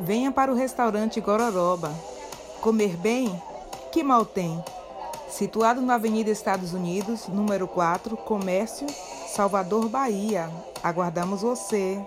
Venha para o restaurante Gororoba. Comer bem? Que mal tem? Situado na Avenida Estados Unidos, número 4, Comércio, Salvador, Bahia. Aguardamos você.